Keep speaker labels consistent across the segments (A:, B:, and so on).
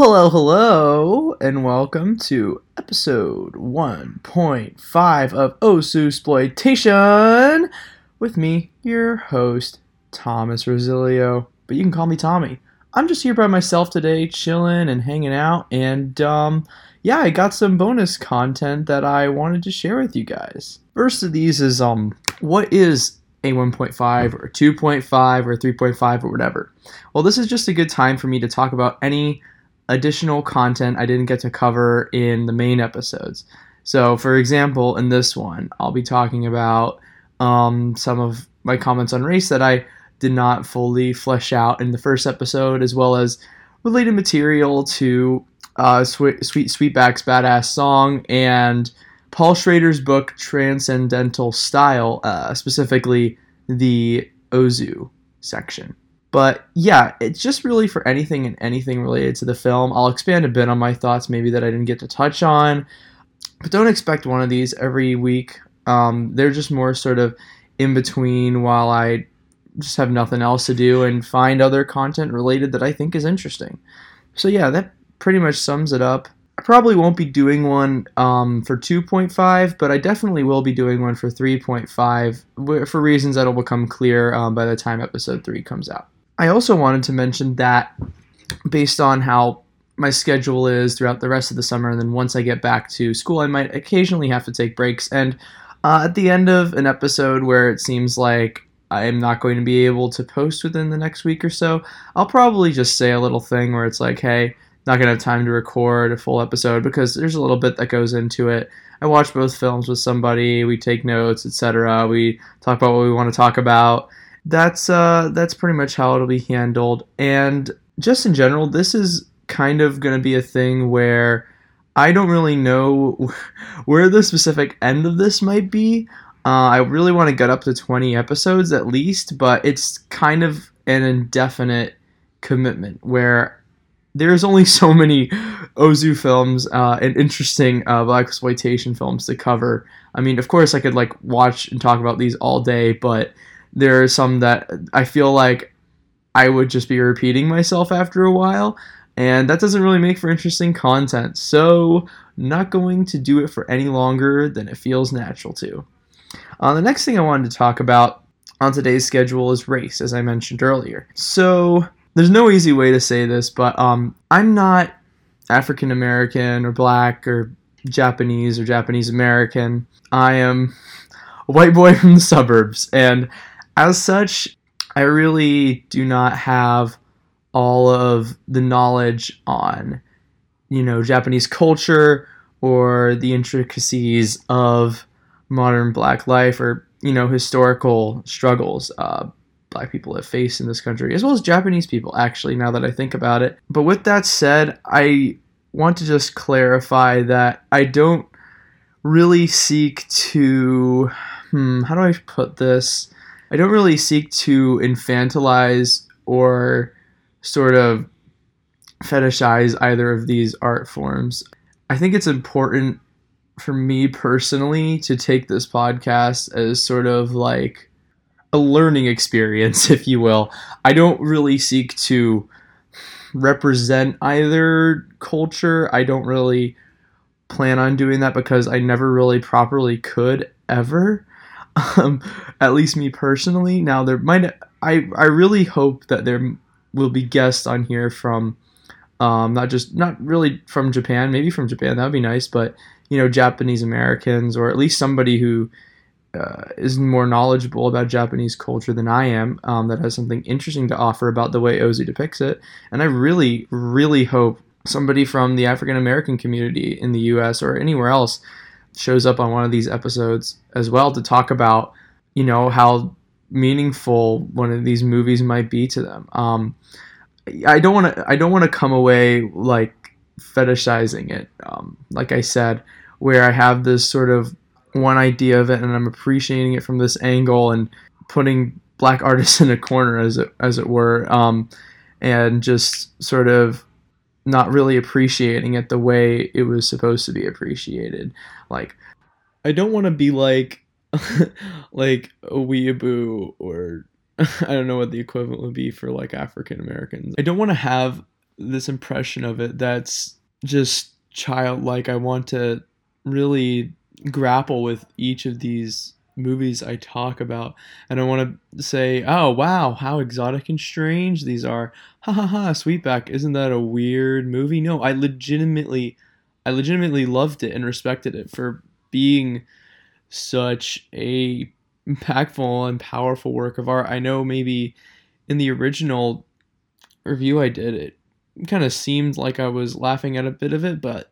A: hello, hello, and welcome to episode 1.5 of Ozusploitation with me, your host, Thomas Rosilio. But you can call me Tommy. I'm just here by myself today, chilling and hanging out, and um, yeah, I got some bonus content that I wanted to share with you guys. First of these is um, what is a 1.5 or 2.5 or 3.5 or whatever. Well, this is just a good time for me to talk about any additional content I didn't get to cover in the main episodes. So, for example, in this one, I'll be talking about um, some of my comments on race that I did not fully flesh out in the first episode, as well as related material to uh, Sweet, Sweet Sweetback's Baadasssss Song and Paul Schrader's book Transcendental Style, uh, specifically the Ozu section. But yeah, it's just really for anything and anything related to the film. I'll expand a bit on my thoughts, maybe that I didn't get to touch on. But don't expect one of these every week. Um, they're just more sort of in between while I just have nothing else to do and find other content related that I think is interesting. So yeah, that pretty much sums it up. I probably won't be doing one um, for 2.5, but I definitely will be doing one for 3.5 for reasons that will become clear um, by the time episode 3 comes out. I also wanted to mention that based on how my schedule is throughout the rest of the summer, and then once I get back to school, I might occasionally have to take breaks. And uh, at the end of an episode where it seems like I am not going to be able to post within the next week or so, I'll probably just say a little thing where it's like, hey, not going to have time to record a full episode because there's a little bit that goes into it. I watch both films with somebody, we take notes, etc. We talk about what we want to talk about. That's uh that's pretty much how it'll be handled. And just in general, this is kind of going to be a thing where I don't really know where the specific end of this might be. Uh, I really want to get up to 20 episodes at least, but it's kind of an indefinite commitment where there's only so many Ozu films uh, and interesting uh, blaxploitation films to cover. I mean, of course, I could like watch and talk about these all day, but there are some that I feel like I would just be repeating myself after a while, and that doesn't really make for interesting content. So, not going to do it for any longer than it feels natural to. Uh, the next thing I wanted to talk about on today's schedule is race, as I mentioned earlier. So, there's no easy way to say this, but um, I'm not African American or black or Japanese or Japanese American. I am a white boy from the suburbs, and as such, I really do not have all of the knowledge on, you know, Japanese culture or the intricacies of modern black life or, you know, historical struggles. Uh, black people have faced in this country, as well as Japanese people, actually, now that I think about it. But with that said, I want to just clarify that I don't really seek to. Hmm, how do I put this? I don't really seek to infantilize or sort of fetishize either of these art forms. I think it's important for me personally to take this podcast as sort of like a learning experience, if you will. I don't really seek to represent either culture. I don't really plan on doing that because I never really properly could ever. Um, at least me personally. Now there might I I really hope that there will be guests on here from um, not just not really from Japan, maybe from Japan that would be nice, but you know Japanese Americans or at least somebody who uh, is more knowledgeable about Japanese culture than I am, um, that has something interesting to offer about the way Ozu depicts it. And I really, really hope somebody from the African American community in the US or anywhere else shows up on one of these episodes as well to talk about, you know, how meaningful one of these movies might be to them. Um, I don't want to. I don't want to come away like fetishizing it. Um, like I said, where I have this sort of one idea of it and I'm appreciating it from this angle and putting black artists in a corner as it as it were um, and just sort of not really appreciating it the way it was supposed to be appreciated like I don't want to be like like a weeaboo or I don't know what the equivalent would be for like African Americans. I don't want to have this impression of it that's just childlike. I want to really grapple with each of these movies I talk about, and I want to say, "Oh wow, how exotic and strange these are!" Ha ha ha! Sweetback, isn't that a weird movie? No, I legitimately, I legitimately loved it and respected it for being such a impactful and powerful work of art. I know maybe in the original review I did, it kind of seemed like I was laughing at a bit of it, but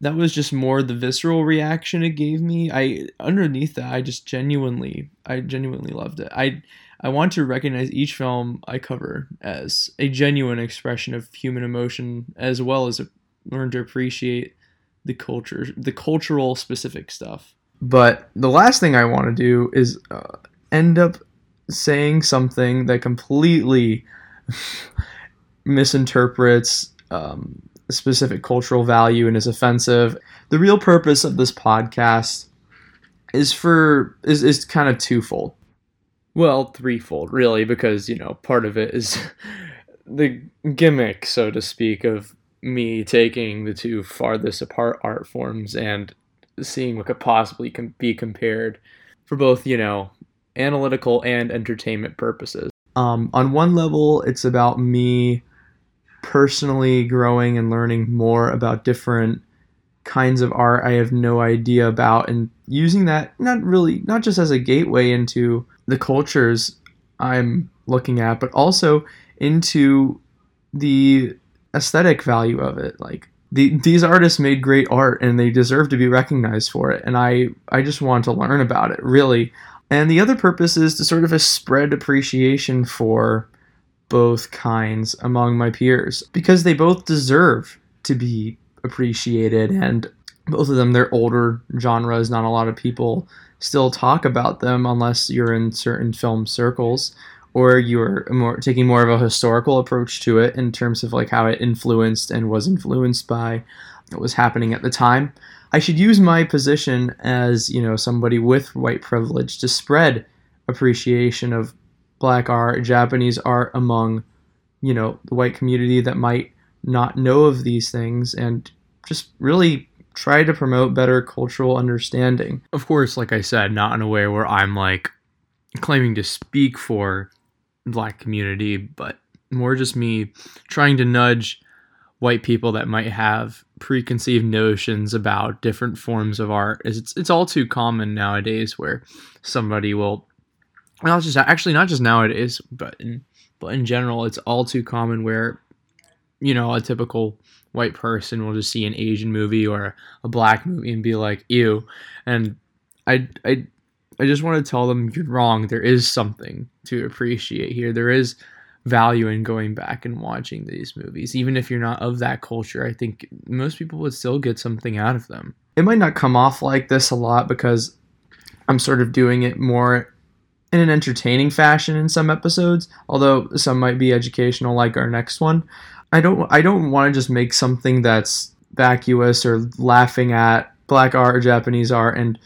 A: that was just more the visceral reaction it gave me. I underneath that, I just genuinely, I genuinely loved it. I I want to recognize each film I cover as a genuine expression of human emotion, as well as a, learn to appreciate the culture, the cultural specific stuff. But the last thing I want to do is uh, end up saying something that completely misinterprets um, specific cultural value and is offensive. The real purpose of this podcast is for is is kind of twofold. Well, threefold, really, because you know part of it is the gimmick, so to speak, of me taking the two farthest apart art forms and seeing what could possibly com- be compared for both, you know, analytical and entertainment purposes. Um, on one level, it's about me personally growing and learning more about different kinds of art I have no idea about and using that not really not just as a gateway into the cultures I'm looking at but also into the aesthetic value of it. Like the, these artists made great art and they deserve to be recognized for it. And I I just want to learn about it really. And the other purpose is to sort of spread appreciation for both kinds among my peers because they both deserve to be appreciated and both of them they're older genres. Not a lot of people still talk about them unless you're in certain film circles or you're more taking more of a historical approach to it in terms of like how it influenced and was influenced by what was happening at the time i should use my position as you know somebody with white privilege to spread appreciation of black art, Japanese art among, you know, the white community that might not know of these things and just really try to promote better cultural understanding. Of course, like I said, not in a way where I'm like claiming to speak for black community, but more just me trying to nudge white people that might have preconceived notions about different forms of art. It's it's all too common nowadays where somebody will not just actually not just nowadays, but in but in general, it's all too common where you know a typical white person will just see an Asian movie or a black movie and be like, "Ew," and I I I just want to tell them you're wrong. There is something to appreciate here. There is value in going back and watching these movies, even if you're not of that culture. I think most people would still get something out of them. It might not come off like this a lot because I'm sort of doing it more in an entertaining fashion in some episodes, although some might be educational like our next one. I don't I don't want to just make something that's vacuous or laughing at black art or Japanese art and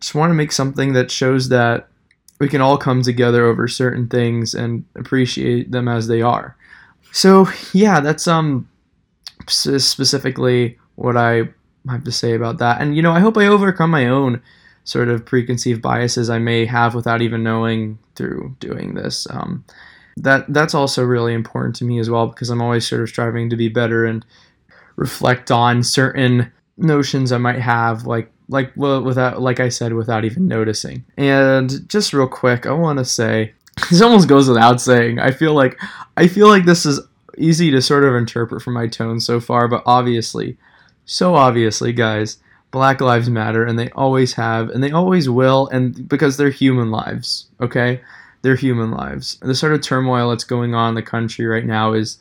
A: just want to make something that shows that we can all come together over certain things and appreciate them as they are. So, yeah, that's um specifically what I have to say about that. And you know, I hope I overcome my own sort of preconceived biases I may have without even knowing through doing this. Um, that that's also really important to me as well because I'm always sort of striving to be better and reflect on certain notions I might have, like like well, without like I said, without even noticing. And just real quick, I want to say this almost goes without saying. I feel like I feel like this is easy to sort of interpret from my tone so far, but obviously, so obviously, guys, Black Lives Matter, and they always have, and they always will, and because they're human lives, okay? They're human lives. The sort of turmoil that's going on in the country right now is.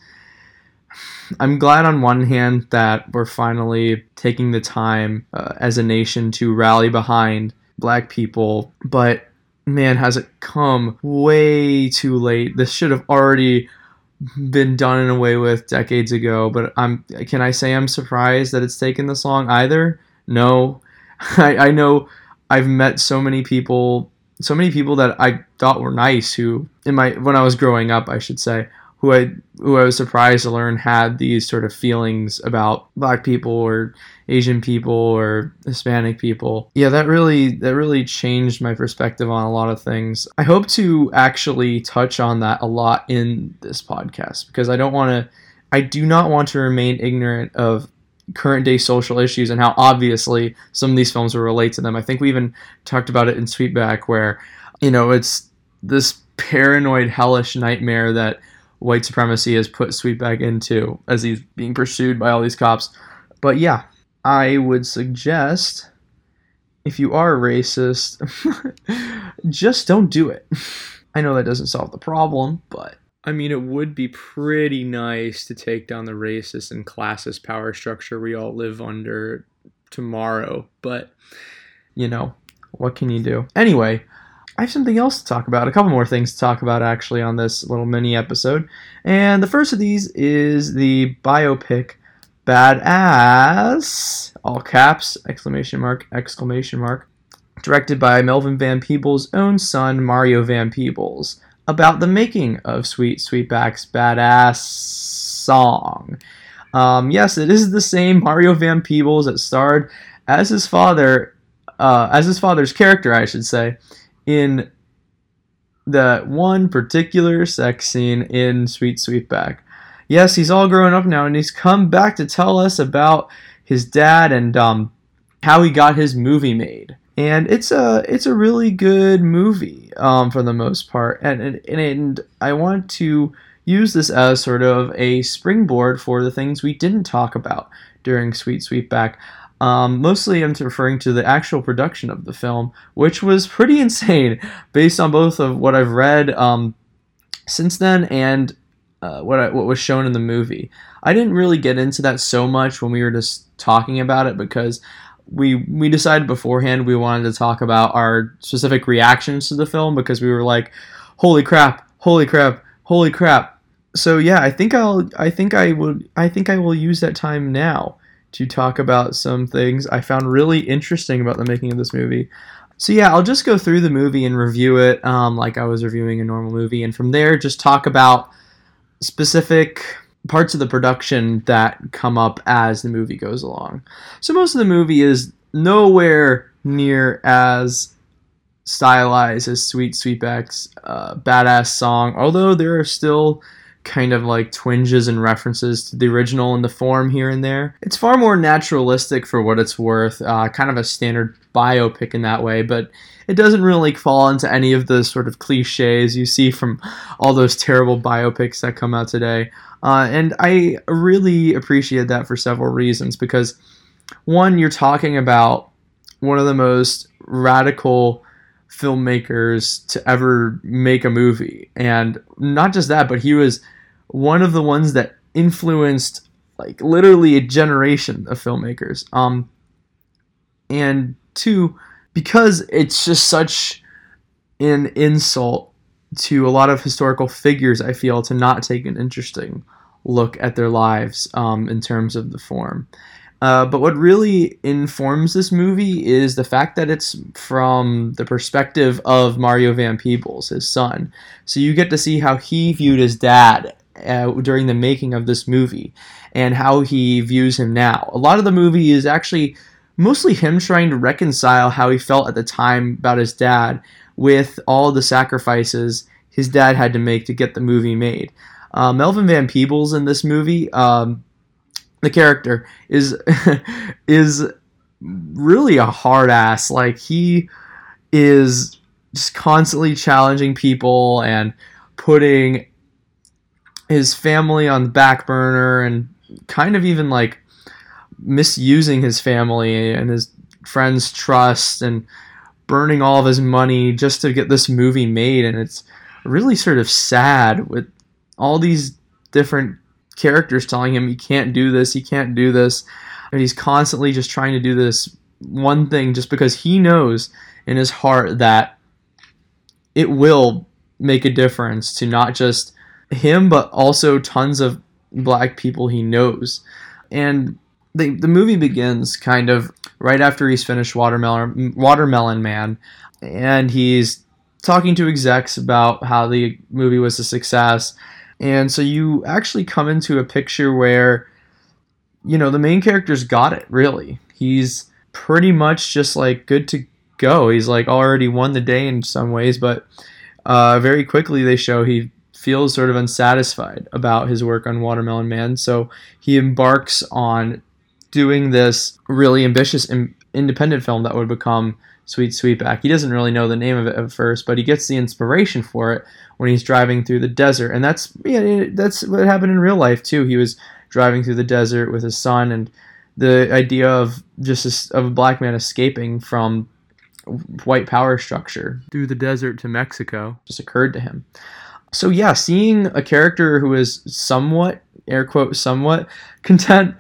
A: I'm glad on one hand that we're finally taking the time uh, as a nation to rally behind black people, but man, has it come way too late. This should have already been done in a way with decades ago, but I'm can I say I'm surprised that it's taken this long either? No, I, I know I've met so many people, so many people that I thought were nice who in my when I was growing up, I should say, who I who I was surprised to learn had these sort of feelings about black people or Asian people or Hispanic people. Yeah, that really that really changed my perspective on a lot of things. I hope to actually touch on that a lot in this podcast because I don't want to I do not want to remain ignorant of current day social issues and how obviously some of these films will relate to them. I think we even talked about it in Sweetback where you know, it's this paranoid hellish nightmare that white supremacy has put Sweetback into as he's being pursued by all these cops. But yeah, I would suggest if you are racist, just don't do it. I know that doesn't solve the problem, but I mean, it would be pretty nice to take down the racist and classist power structure we all live under tomorrow, but you know, what can you do? Anyway, I have something else to talk about, a couple more things to talk about actually on this little mini episode. And the first of these is the biopic BAADASSSSS, all caps, exclamation mark, exclamation mark, directed by Melvin Van Peebles' own son, Mario Van Peebles, about the making of Sweet Sweetback's Baadasssss song. Um, yes, it is the same Mario Van Peebles that starred as his father, uh, as his father's character, I should say, in that one particular sex scene in Sweet Sweetback. Yes, he's all grown up now, and he's come back to tell us about his dad and um, how he got his movie made. And it's a it's a really good movie um, for the most part, and, and and I want to use this as sort of a springboard for the things we didn't talk about during Sweet Sweetback. Um, mostly, I'm referring to the actual production of the film, which was pretty insane based on both of what I've read um, since then and uh, what I, what was shown in the movie. I didn't really get into that so much when we were just talking about it because we we decided beforehand we wanted to talk about our specific reactions to the film because we were like, "Holy crap! Holy crap! Holy crap!" So yeah, I think I'll I think I will I think I will use that time now to talk about some things I found really interesting about the making of this movie. So yeah, I'll just go through the movie and review it um, like I was reviewing a normal movie, and from there just talk about specific parts of the production that come up as the movie goes along. So most of the movie is nowhere near as stylized as Sweet Sweetback's uh, badass song, although there are still kind of like twinges and references to the original in the form here and there. It's far more naturalistic for what it's worth, uh, kind of a standard biopic in that way, but it doesn't really fall into any of the sort of cliches you see from all those terrible biopics that come out today. Uh, and I really appreciate that for several reasons because, one, you're talking about one of the most radical filmmakers to ever make a movie. And not just that, but he was one of the ones that influenced like literally a generation of filmmakers. Um, and two, because it's just such an insult to a lot of historical figures, I feel, to not take an interesting look at their lives um, in terms of the form. Uh, but what really informs this movie is the fact that it's from the perspective of Mario Van Peebles, his son. So you get to see how he viewed his dad uh, during the making of this movie and how he views him now. A lot of the movie is actually mostly him trying to reconcile how he felt at the time about his dad with all the sacrifices his dad had to make to get the movie made. Uh, Melvin Van Peebles in this movie, um, the character is is really a hard ass. Like he is just constantly challenging people and putting his family on the back burner and kind of even like misusing his family and his friends' trust and burning all of his money just to get this movie made. And it's really sort of sad with all these different characters telling him he can't do this, he can't do this, and he's constantly just trying to do this one thing just because he knows in his heart that it will make a difference to not just him, but also tons of black people he knows. And the, the movie begins kind of right after he's finished Watermelon, Watermelon Man, and he's talking to execs about how the movie was a success. And so you actually come into a picture where, you know, the main character's got it, really. He's pretty much just like good to go. He's like already won the day in some ways, but uh, very quickly they show he feels sort of unsatisfied about his work on Watermelon Man. So he embarks on doing this really ambitious independent film that would become Sweet Sweetback. He doesn't really know the name of it at first, but he gets the inspiration for it when he's driving through the desert, and that's yeah, that's what happened in real life too. He was driving through the desert with his son, and the idea of just a, of a black man escaping from white power structure through the desert to Mexico just occurred to him. So yeah, seeing a character who is somewhat air quote somewhat content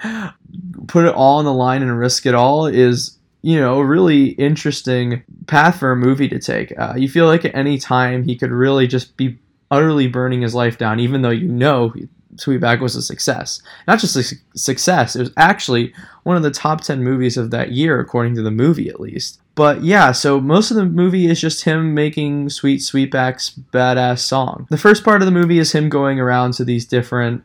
A: put it all on the line and risk it all is you know a really interesting path for a movie to take. Uh, you feel like at any time he could really just be utterly burning his life down, even though you know Sweetback was a success. Not just a success, it was actually one of the top 10 movies of that year, according to the movie at least. But yeah, so most of the movie is just him making Sweet Sweetback's badass song. The first part of the movie is him going around to these different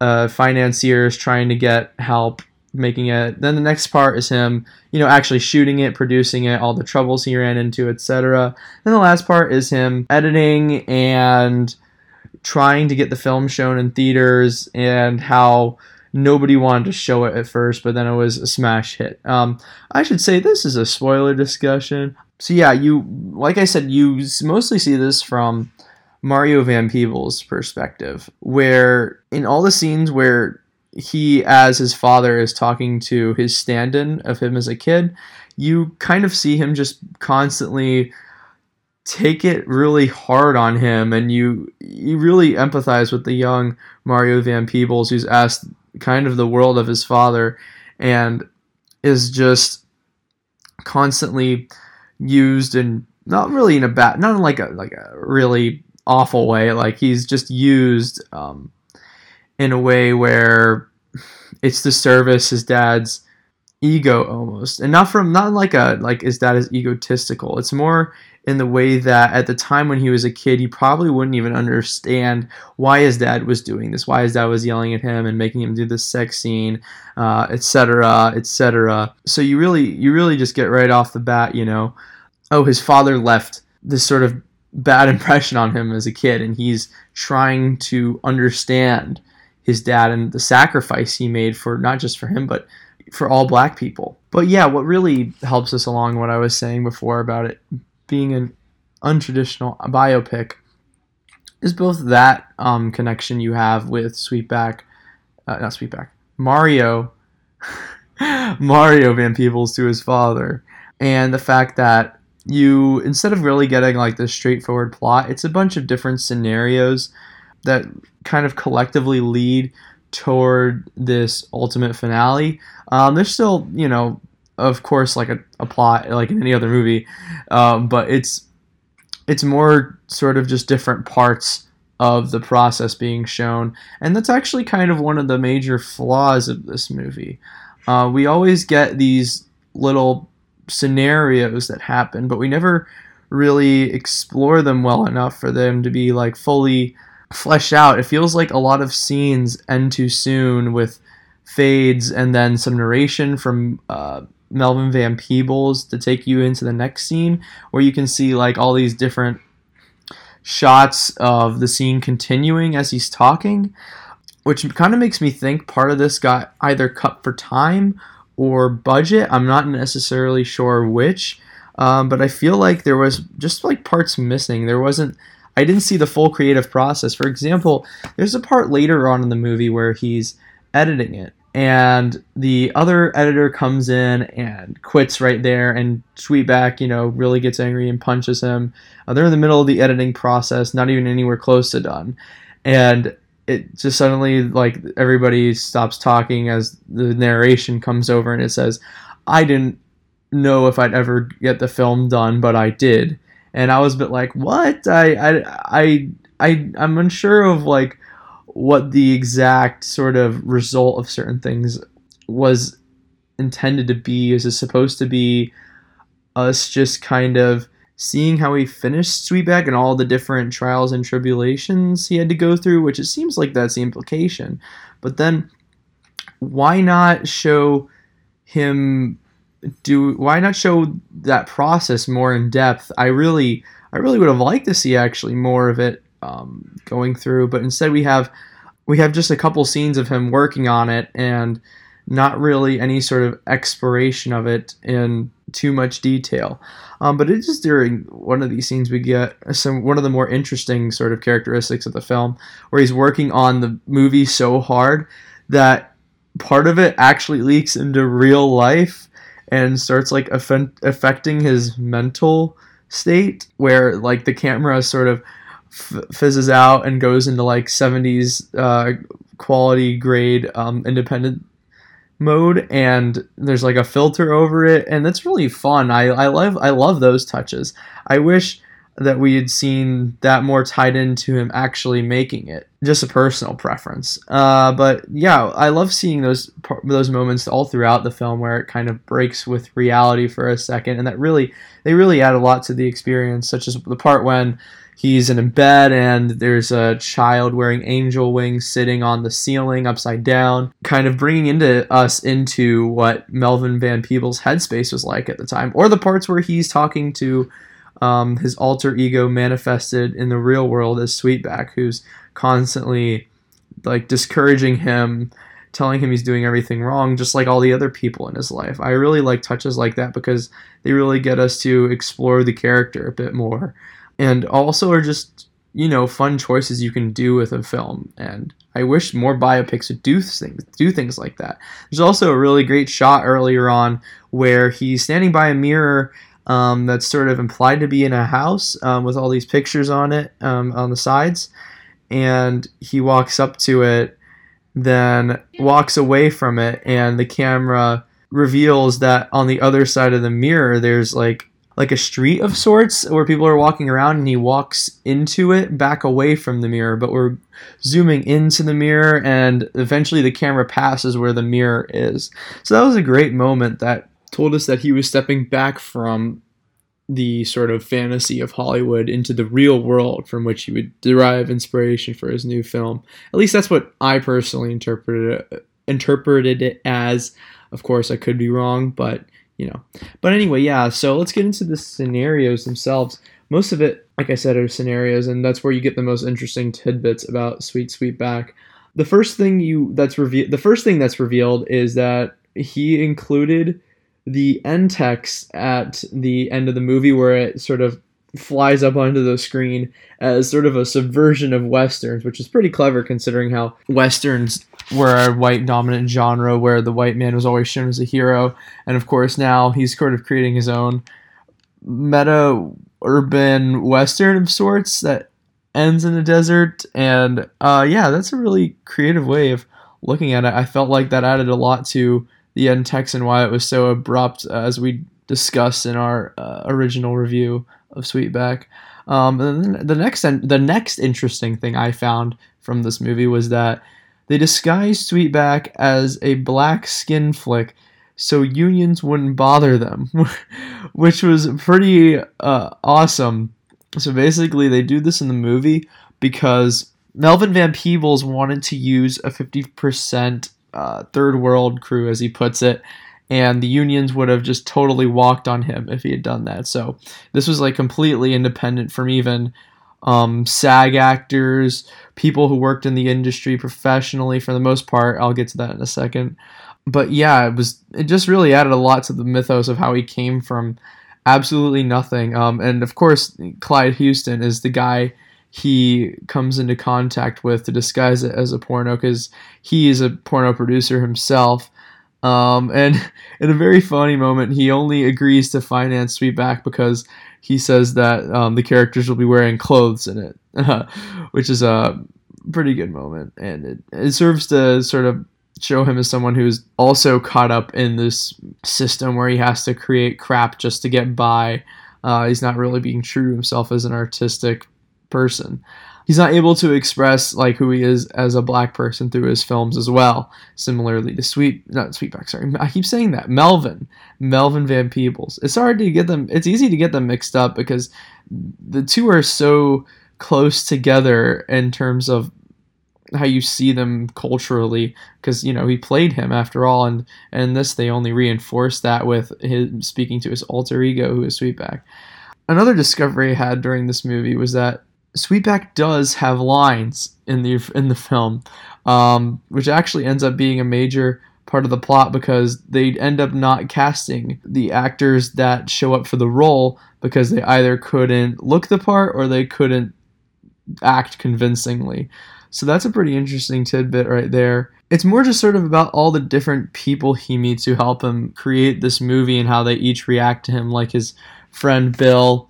A: uh, financiers trying to get help making it. Then the next part is him, you know, actually shooting it, producing it, all the troubles he ran into, etc. Then the last part is him editing and trying to get the film shown in theaters and how nobody wanted to show it at first, but then it was a smash hit. Um, I should say this is a spoiler discussion. So yeah, you like I said, you mostly see this from Mario Van Peebles' perspective, where in all the scenes where he, as his father, is talking to his stand-in of him as a kid, you kind of see him just constantly take it really hard on him and you you really empathize with the young Mario Van Peebles who's asked kind of the world of his father and is just constantly used and not really in a bad not in like a like a really awful way. Like he's just used um, in a way where it's the service his dad's ego almost and not from not like a like his dad is egotistical it's more in the way that at the time when he was a kid, he probably wouldn't even understand why his dad was doing this, why his dad was yelling at him and making him do this sex scene, etc., uh, etc. Et so you really, you really just get right off the bat, you know, oh, his father left this sort of bad impression on him as a kid, and he's trying to understand his dad and the sacrifice he made for not just for him, but for all black people. But yeah, what really helps us along what I was saying before about it being an untraditional biopic is both that um, connection you have with Sweetback, uh, not Sweetback, Mario, Mario Van Peebles to his father, and the fact that you instead of really getting like this straightforward plot, it's a bunch of different scenarios that kind of collectively lead toward this ultimate finale. Um, there's still, you know, of course, like a, a plot like in any other movie, um, but it's it's more sort of just different parts of the process being shown, and that's actually kind of one of the major flaws of this movie. Uh, we always get these little scenarios that happen, but we never really explore them well enough for them to be like fully fleshed out. It feels like a lot of scenes end too soon with fades and then some narration from uh, Melvin Van Peebles to take you into the next scene where you can see like all these different shots of the scene continuing as he's talking, which kind of makes me think part of this got either cut for time or budget. I'm not necessarily sure which, um, but I feel like there was just like parts missing. There wasn't. I didn't see the full creative process. For example, there's a part later on in the movie where he's editing it and the other editor comes in and quits right there and sweetback you know really gets angry and punches him. Uh, they're in the middle of the editing process not even anywhere close to done. And it just suddenly like everybody stops talking as the narration comes over and it says i didn't know if i'd ever get the film done but i did and i was a bit like what i i i, I i'm unsure of like what the exact sort of result of certain things was intended to be. Is it supposed to be us just kind of seeing how he finished Sweetback and all the different trials and tribulations he had to go through, which it seems like that's the implication. But then why not show him do why not show that process more in depth? I really I really would have liked to see actually more of it um, going through, but instead we have we have just a couple scenes of him working on it and not really any sort of exploration of it in too much detail. Um, but it's just during one of these scenes we get some one of the more interesting sort of characteristics of the film, where he's working on the movie so hard that part of it actually leaks into real life and starts like affecting his mental state, where like the camera sort of f- fizzes out and goes into like 70s uh, quality grade um, independent mode and there's like a filter over it and that's really fun. I, I love I love those touches. I wish that we had seen that more tied into him actually making it. Just a personal preference. Uh, but yeah I love seeing those those moments all throughout the film where it kind of breaks with reality for a second and that really they really add a lot to the experience such as the part when he's in a bed and there's a child wearing angel wings sitting on the ceiling upside down kind of bringing into us into what melvin van peebles headspace was like at the time or the parts where he's talking to um, his alter ego manifested in the real world as sweetback who's constantly like discouraging him telling him he's doing everything wrong just like all the other people in his life. I really like touches like that because they really get us to explore the character a bit more and also are just you know fun choices you can do with a film. And i wish more biopics would do things do things like that. There's also a really great shot earlier on where he's standing by a mirror um, that's sort of implied to be in a house um, with all these pictures on it um, on the sides. And he walks up to it then walks away from it and the camera reveals that on the other side of the mirror there's like like a street of sorts where people are walking around and he walks into it back away from the mirror. But we're zooming into the mirror and eventually the camera passes where the mirror is. So that was a great moment that told us that he was stepping back from the sort of fantasy of Hollywood into the real world from which he would derive inspiration for his new film. At least that's what I personally interpreted it, interpreted it as. Of course, I could be wrong, but you know. But anyway, yeah, so let's get into the scenarios themselves. Most of it, like I said, are scenarios, and that's where you get the most interesting tidbits about Sweet Sweetback. The first thing you that's revealed the first thing that's revealed is that he included the end text at the end of the movie where it sort of flies up onto the screen as sort of a subversion of westerns, which is pretty clever considering how westerns were a white dominant genre where the white man was always shown as a hero, and of course now he's sort of creating his own meta urban western of sorts that ends in the desert, and uh, yeah, that's a really creative way of looking at it. I felt like that added a lot to the end text and why it was so abrupt, uh, as we discussed in our uh, original review of Sweetback. Um, the next the next interesting thing I found from this movie was that they disguised Sweetback as a black skin flick so unions wouldn't bother them, which was pretty uh, awesome. So basically, they do this in the movie because Melvin Van Peebles wanted to use a 50% uh, third world crew, as he puts it, and the unions would have just totally walked on him if he had done that. So this was like completely independent from even um, SAG actors, people who worked in the industry professionally for the most part. I'll get to that in a second. But yeah, it was it just really added a lot to the mythos of how he came from absolutely nothing. Um, and of course, Clyde Houston is the guy he comes into contact with to disguise it as a porno because he is a porno producer himself. Um, and in a very funny moment, he only agrees to finance Sweetback because he says that um, the characters will be wearing clothes in it, which is a pretty good moment, and it, it serves to sort of show him as someone who's also caught up in this system where he has to create crap just to get by. Uh, he's not really being true to himself as an artistic person. he's not able to express like who he is as a black person through his films as well. Similarly to Sweet, not Sweetback, sorry, I keep saying that Melvin, Melvin Van Peebles. It's hard to get them. It's easy to get them mixed up because the two are so close together in terms of how you see them culturally because you know he played him after all and and this they only reinforced that with him speaking to his alter ego who is sweetback another discovery i had during this movie was that sweetback does have lines in the in the film um, which actually ends up being a major part of the plot because they end up not casting the actors that show up for the role because they either couldn't look the part or they couldn't act convincingly so that's a pretty interesting tidbit right there. It's more just sort of about all the different people he meets who help him create this movie and how they each react to him, like his friend Bill,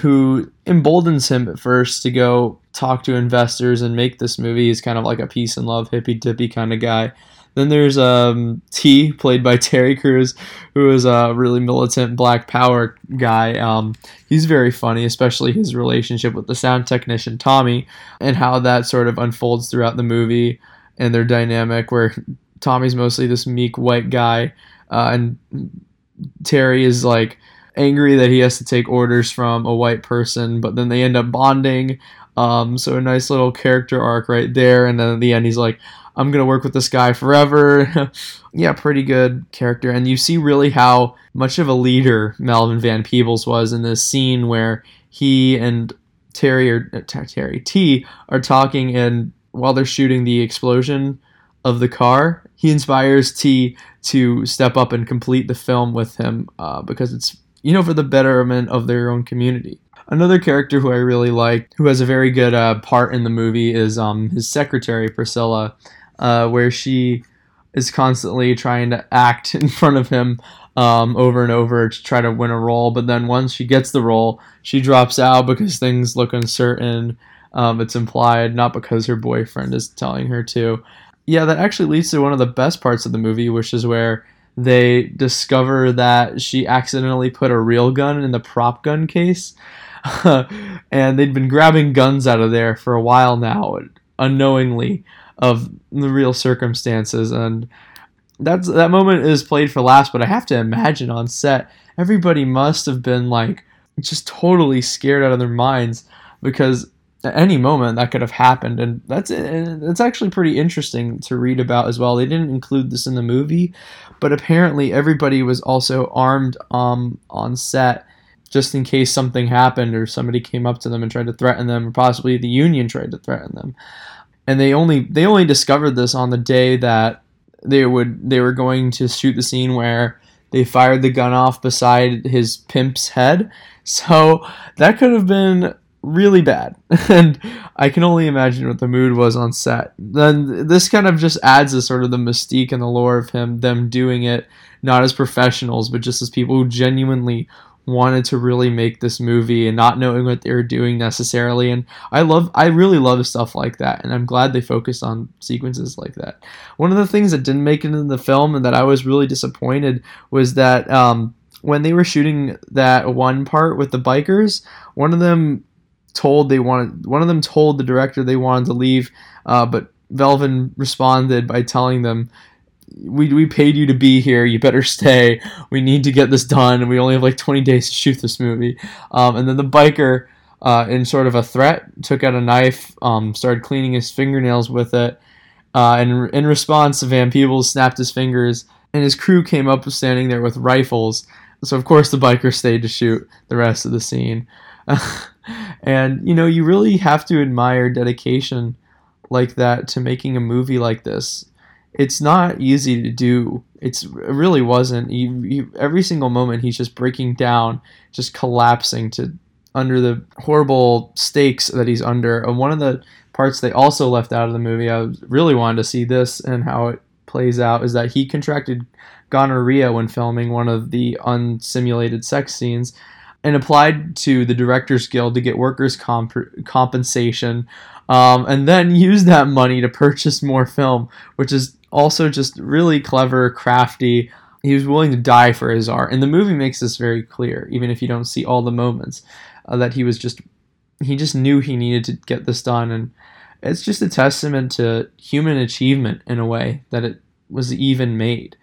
A: who emboldens him at first to go talk to investors and make this movie. He's kind of like a peace and love, hippy dippy kind of guy. Then there's um, T, played by Terry Crews, who is a really militant Black Power guy. Um, he's very funny, especially his relationship with the sound technician Tommy, and how that sort of unfolds throughout the movie and their dynamic, where Tommy's mostly this meek white guy, uh, and Terry is like angry that he has to take orders from a white person, but then they end up bonding. Um, so a nice little character arc right there, and then at the end he's like, I'm gonna work with this guy forever. yeah, pretty good character, and you see really how much of a leader Melvin Van Peebles was in this scene where he and Terry or uh, Terry T are talking, and while they're shooting the explosion of the car, he inspires T to step up and complete the film with him uh, because it's you know for the betterment of their own community. Another character who I really like, who has a very good uh, part in the movie, is um, his secretary Priscilla uh, where she is constantly trying to act in front of him um, over and over to try to win a role. But then once she gets the role, she drops out because things look uncertain. Um, it's implied, not because her boyfriend is telling her to. Yeah, that actually leads to one of the best parts of the movie, which is where they discover that she accidentally put a real gun in the prop gun case. and they'd been grabbing guns out of there for a while now, unknowingly of the real circumstances and that's that moment is played for last but i have to imagine on set everybody must have been like just totally scared out of their minds because at any moment that could have happened and that's it's actually pretty interesting to read about as well they didn't include this in the movie but apparently everybody was also armed um, on set just in case something happened or somebody came up to them and tried to threaten them or possibly the union tried to threaten them and they only they only discovered this on the day that they would they were going to shoot the scene where they fired the gun off beside his pimp's head. So that could have been really bad. and I can only imagine what the mood was on set. Then this kind of just adds a sort of the mystique and the lore of him them doing it not as professionals but just as people who genuinely wanted to really make this movie and not knowing what they were doing necessarily and i love i really love stuff like that and i'm glad they focused on sequences like that one of the things that didn't make it in the film and that i was really disappointed was that um, when they were shooting that one part with the bikers one of them told they wanted one of them told the director they wanted to leave uh, but Melvin responded by telling them we, we paid you to be here. You better stay. We need to get this done. And we only have like 20 days to shoot this movie. Um, and then the biker, uh, in sort of a threat, took out a knife, um, started cleaning his fingernails with it. Uh, and in response, Van Peebles snapped his fingers, and his crew came up standing there with rifles. So, of course, the biker stayed to shoot the rest of the scene. and, you know, you really have to admire dedication like that to making a movie like this it's not easy to do. It's it really wasn't. every single moment he's just breaking down, just collapsing to under the horrible stakes that he's under. And one of the parts they also left out of the movie, I really wanted to see this and how it plays out, is that he contracted gonorrhea when filming one of the unsimulated sex scenes and applied to the Directors Guild to get workers' comp- compensation um, and then used that money to purchase more film, which is also just really clever, crafty. He was willing to die for his art, and the movie makes this very clear, even if you don't see all the moments, uh, that he was just he just knew he needed to get this done and it's just a testament to human achievement in a way that it was even made.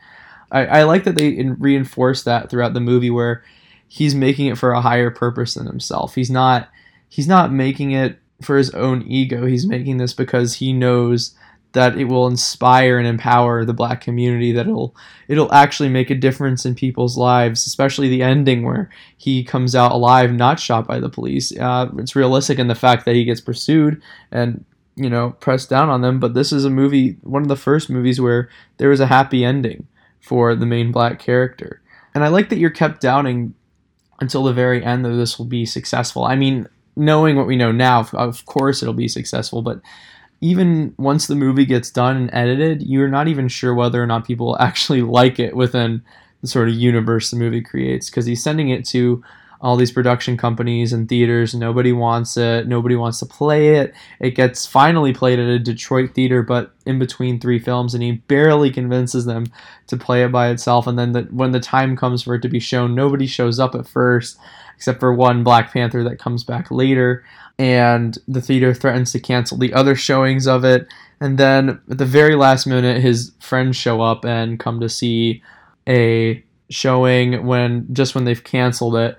A: I, I like that they reinforce that throughout the movie where he's making it for a higher purpose than himself. He's not he's not making it for his own ego. He's making this because he knows that it will inspire and empower the black community that it'll it'll actually make a difference in people's lives especially the ending where he comes out alive not shot by the police uh, it's realistic in the fact that he gets pursued and you know pressed down on them but this is a movie one of the first movies where there was a happy ending for the main black character and i like that you're kept doubting until the very end that this will be successful. I mean knowing what we know now of course it'll be successful but even once the movie gets done and edited, you're not even sure whether or not people actually like it within the sort of universe the movie creates because he's sending it to all these production companies and theaters. Nobody wants it. Nobody wants to play it. It gets finally played at a Detroit theater, but in between three films, and he barely convinces them to play it by itself. And then the, when the time comes for it to be shown, nobody shows up at first, except for one Black Panther that comes back later and the theater threatens to cancel the other showings of it. And then at the very last minute, his friends show up and come to see a showing when just when they've canceled it.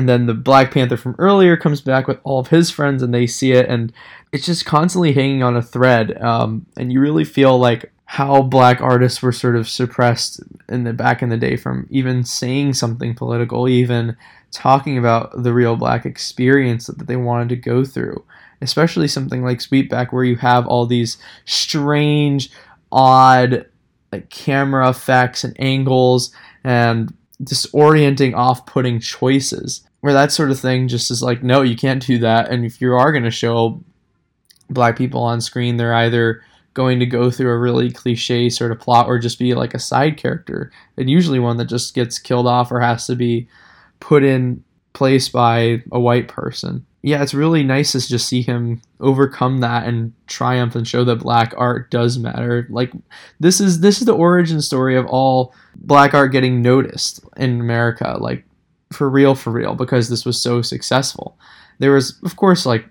A: And then the Black Panther from earlier comes back with all of his friends and they see it, and it's just constantly hanging on a thread. Um, and you really feel like how black artists were sort of suppressed in the back in the day from even saying something political, even talking about the real black experience that they wanted to go through. Especially something like Sweetback, where you have all these strange, odd like camera effects and angles and disorienting, off putting choices. Where that sort of thing just is like, no, you can't do that. And if you are going to show black people on screen, they're either going to go through a really cliche sort of plot or just be like a side character, and usually one that just gets killed off or has to be put in place by a white person. Yeah, it's really nice to just see him overcome that and triumph and show that black art does matter. Like this is this is the origin story of all black art getting noticed in America, like for real for real because this was so successful. There was of course like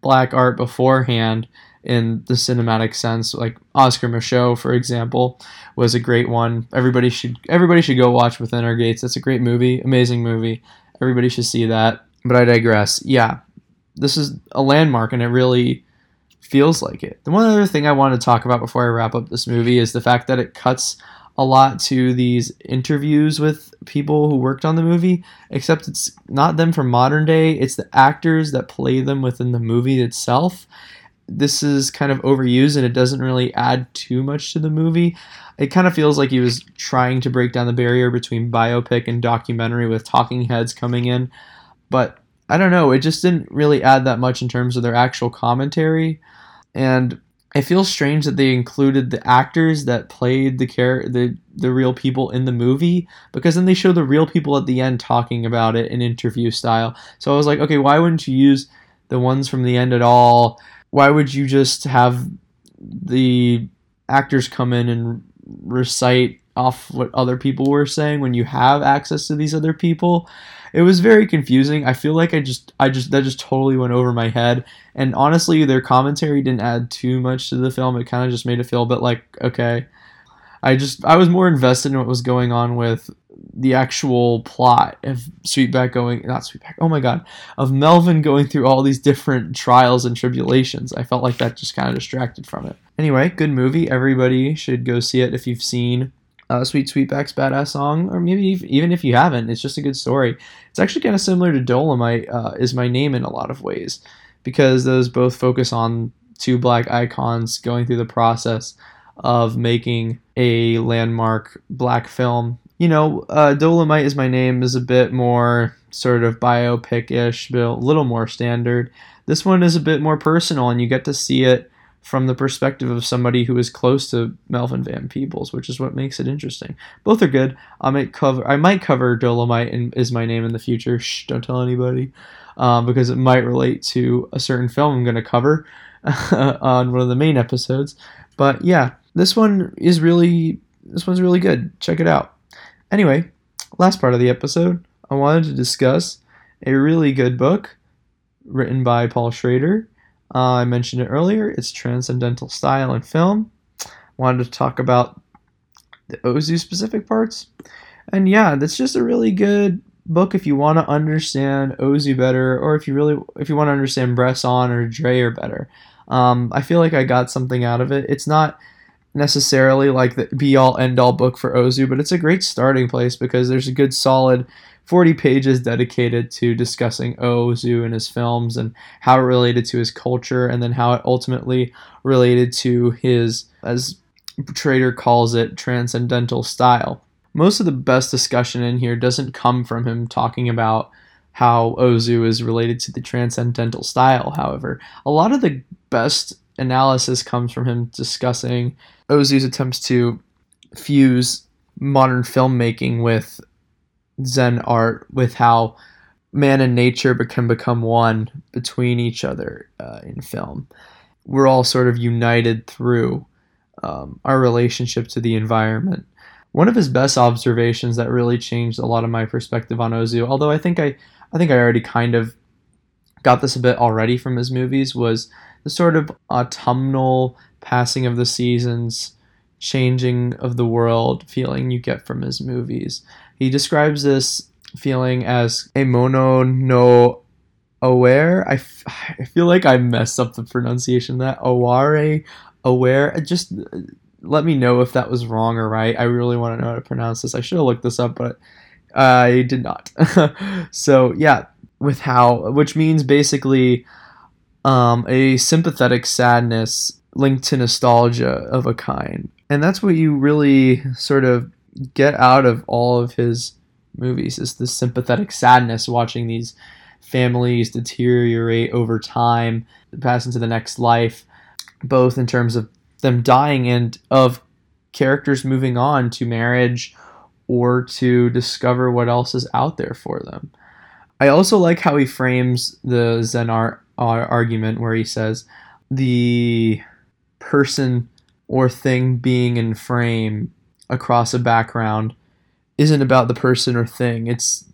A: black art beforehand in the cinematic sense like Oscar Micheaux for example was a great one. Everybody should everybody should go watch Within Our Gates. That's a great movie, amazing movie. Everybody should see that. But I digress. Yeah, this is a landmark, and it really feels like it. The one other thing I want to talk about before I wrap up this movie is the fact that it cuts a lot to these interviews with people who worked on the movie, except it's not them from modern day, it's the actors that play them within the movie itself. This is kind of overused and it doesn't really add too much to the movie it kind of feels like he was trying to break down the barrier between biopic and documentary with talking heads coming in. But I don't know, it just didn't really add that much in terms of their actual commentary. And it feels strange that they included the actors that played the care the the real people in the movie because then they show the real people at the end talking about it in interview style. So I was like, okay, why wouldn't you use the ones from the end at all? Why would you just have the actors come in and recite off what other people were saying when you have access to these other people it was very confusing. I feel like i just i just that just totally went over my head. And honestly their commentary didn't add too much to the film. It kind of just made it feel a bit like okay. I just i was more invested in what was going on with the actual plot of Sweetback going not Sweetback oh my god of Melvin going through all these different trials and tribulations. I felt like that just kind of distracted from it. Anyway good movie. Everybody should go see it if you've seen uh, Sweet Sweetback's Baadasssss song or maybe even if you haven't it's just a good story it's actually kind of similar to Dolemite uh, is my name in a lot of ways because those both focus on two black icons going through the process of making a landmark black film you know, uh, Dolemite is my name is a bit more sort of biopic-ish, a little more standard. This one is a bit more personal, and you get to see it from the perspective of somebody who is close to Melvin Van Peebles, which is what makes it interesting. Both are good. I might cover I might cover Dolemite and is my name in the future. Shh, don't tell anybody, um, because it might relate to a certain film I'm going to cover on one of the main episodes. But yeah, this one is really this one's really good. Check it out. Anyway, last part of the episode, I wanted to discuss a really good book written by Paul Schrader. Uh, I mentioned it earlier. It's transcendental style in film. Wanted to talk about the Ozu specific parts. And yeah, that's just a really good book if you want to understand Ozu better, or if you really if you want to understand Bresson or Dreyer better. Um, I feel like I got something out of it. It's not necessarily like the be all end all book for Ozu, but it's a great starting place because there's a good solid 40 pages dedicated to discussing Ozu and his films and how it related to his culture and then how it ultimately related to his, as Schrader calls it, transcendental style. Most of the best discussion in here doesn't come from him talking about how Ozu is related to the transcendental style, however. A lot of the best analysis comes from him discussing Ozu's attempts to fuse modern filmmaking with Zen art, with how man and nature can become one between each other uh, in film. We're all sort of united through um, our relationship to the environment. One of his best observations that really changed a lot of my perspective on Ozu, although I think I, I think I already kind of got this a bit already from his movies, was the sort of autumnal passing of the seasons, changing of the world feeling you get from his movies. He describes this feeling as a mono no aware. I, f- I feel like I messed up the pronunciation that aware aware. Just let me know if that was wrong or right. I really want to know how to pronounce this. I should have looked this up, but I did not. so yeah, with how, which means basically um, a sympathetic sadness linked to nostalgia of a kind. And that's what you really sort of get out of all of his movies is this sympathetic sadness watching these families deteriorate over time, pass into the next life, both in terms of them dying and of characters moving on to marriage or to discover what else is out there for them. I also like how he frames the Zen art argument where he says the person or thing being in frame across a background isn't about the person or thing. It's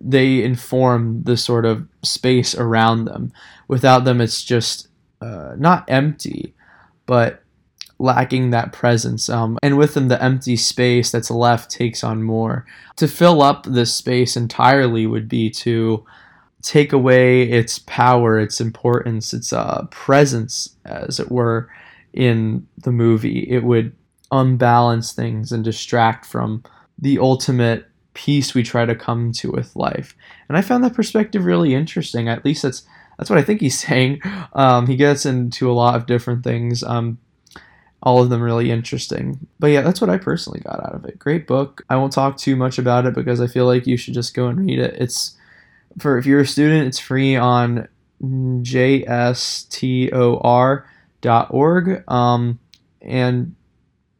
A: they inform the sort of space around them. Without them, it's just uh, not empty, but lacking that presence. Um, and with them, the empty space that's left takes on more. To fill up this space entirely would be to take away its power, its importance, its uh, presence, as it were, in the movie. It would unbalance things and distract from the ultimate peace we try to come to with life. And I found that perspective really interesting. At least that's that's what I think he's saying. Um, he gets into a lot of different things. Um, all of them really interesting. But yeah, that's what I personally got out of it. Great book. I won't talk too much about it because I feel like you should just go and read it. It's for if you're a student, it's free on jstor.org. Um, and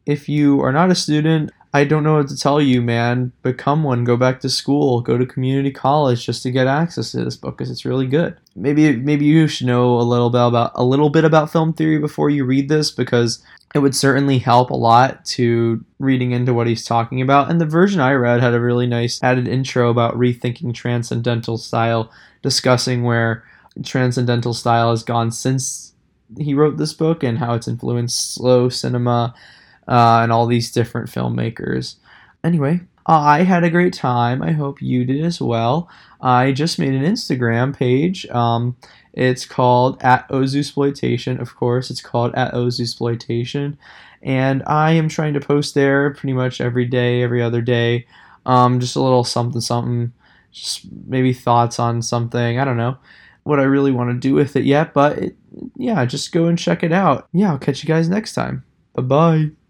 A: if you are not a student, I don't know what to tell you, man. Become one. Go back to school. Go to community college just to get access to this book because it's really good. Maybe maybe you should know a little bit about a little bit about film theory before you read this because it would certainly help a lot to reading into what he's talking about. And the version I read had a really nice added intro about rethinking transcendental style, discussing where transcendental style has gone since he wrote this book and how it's influenced slow cinema uh, and all these different filmmakers. Anyway, I had a great time. I hope you did as well. I just made an Instagram page. Um, it's called at Ozu Of course, it's called at Ozu And I am trying to post there pretty much every day, every other day. Um, just a little something, something. Just maybe thoughts on something. I don't know what I really want to do with it yet, but it, yeah, just go and check it out. Yeah, I'll catch you guys next time. Bye bye.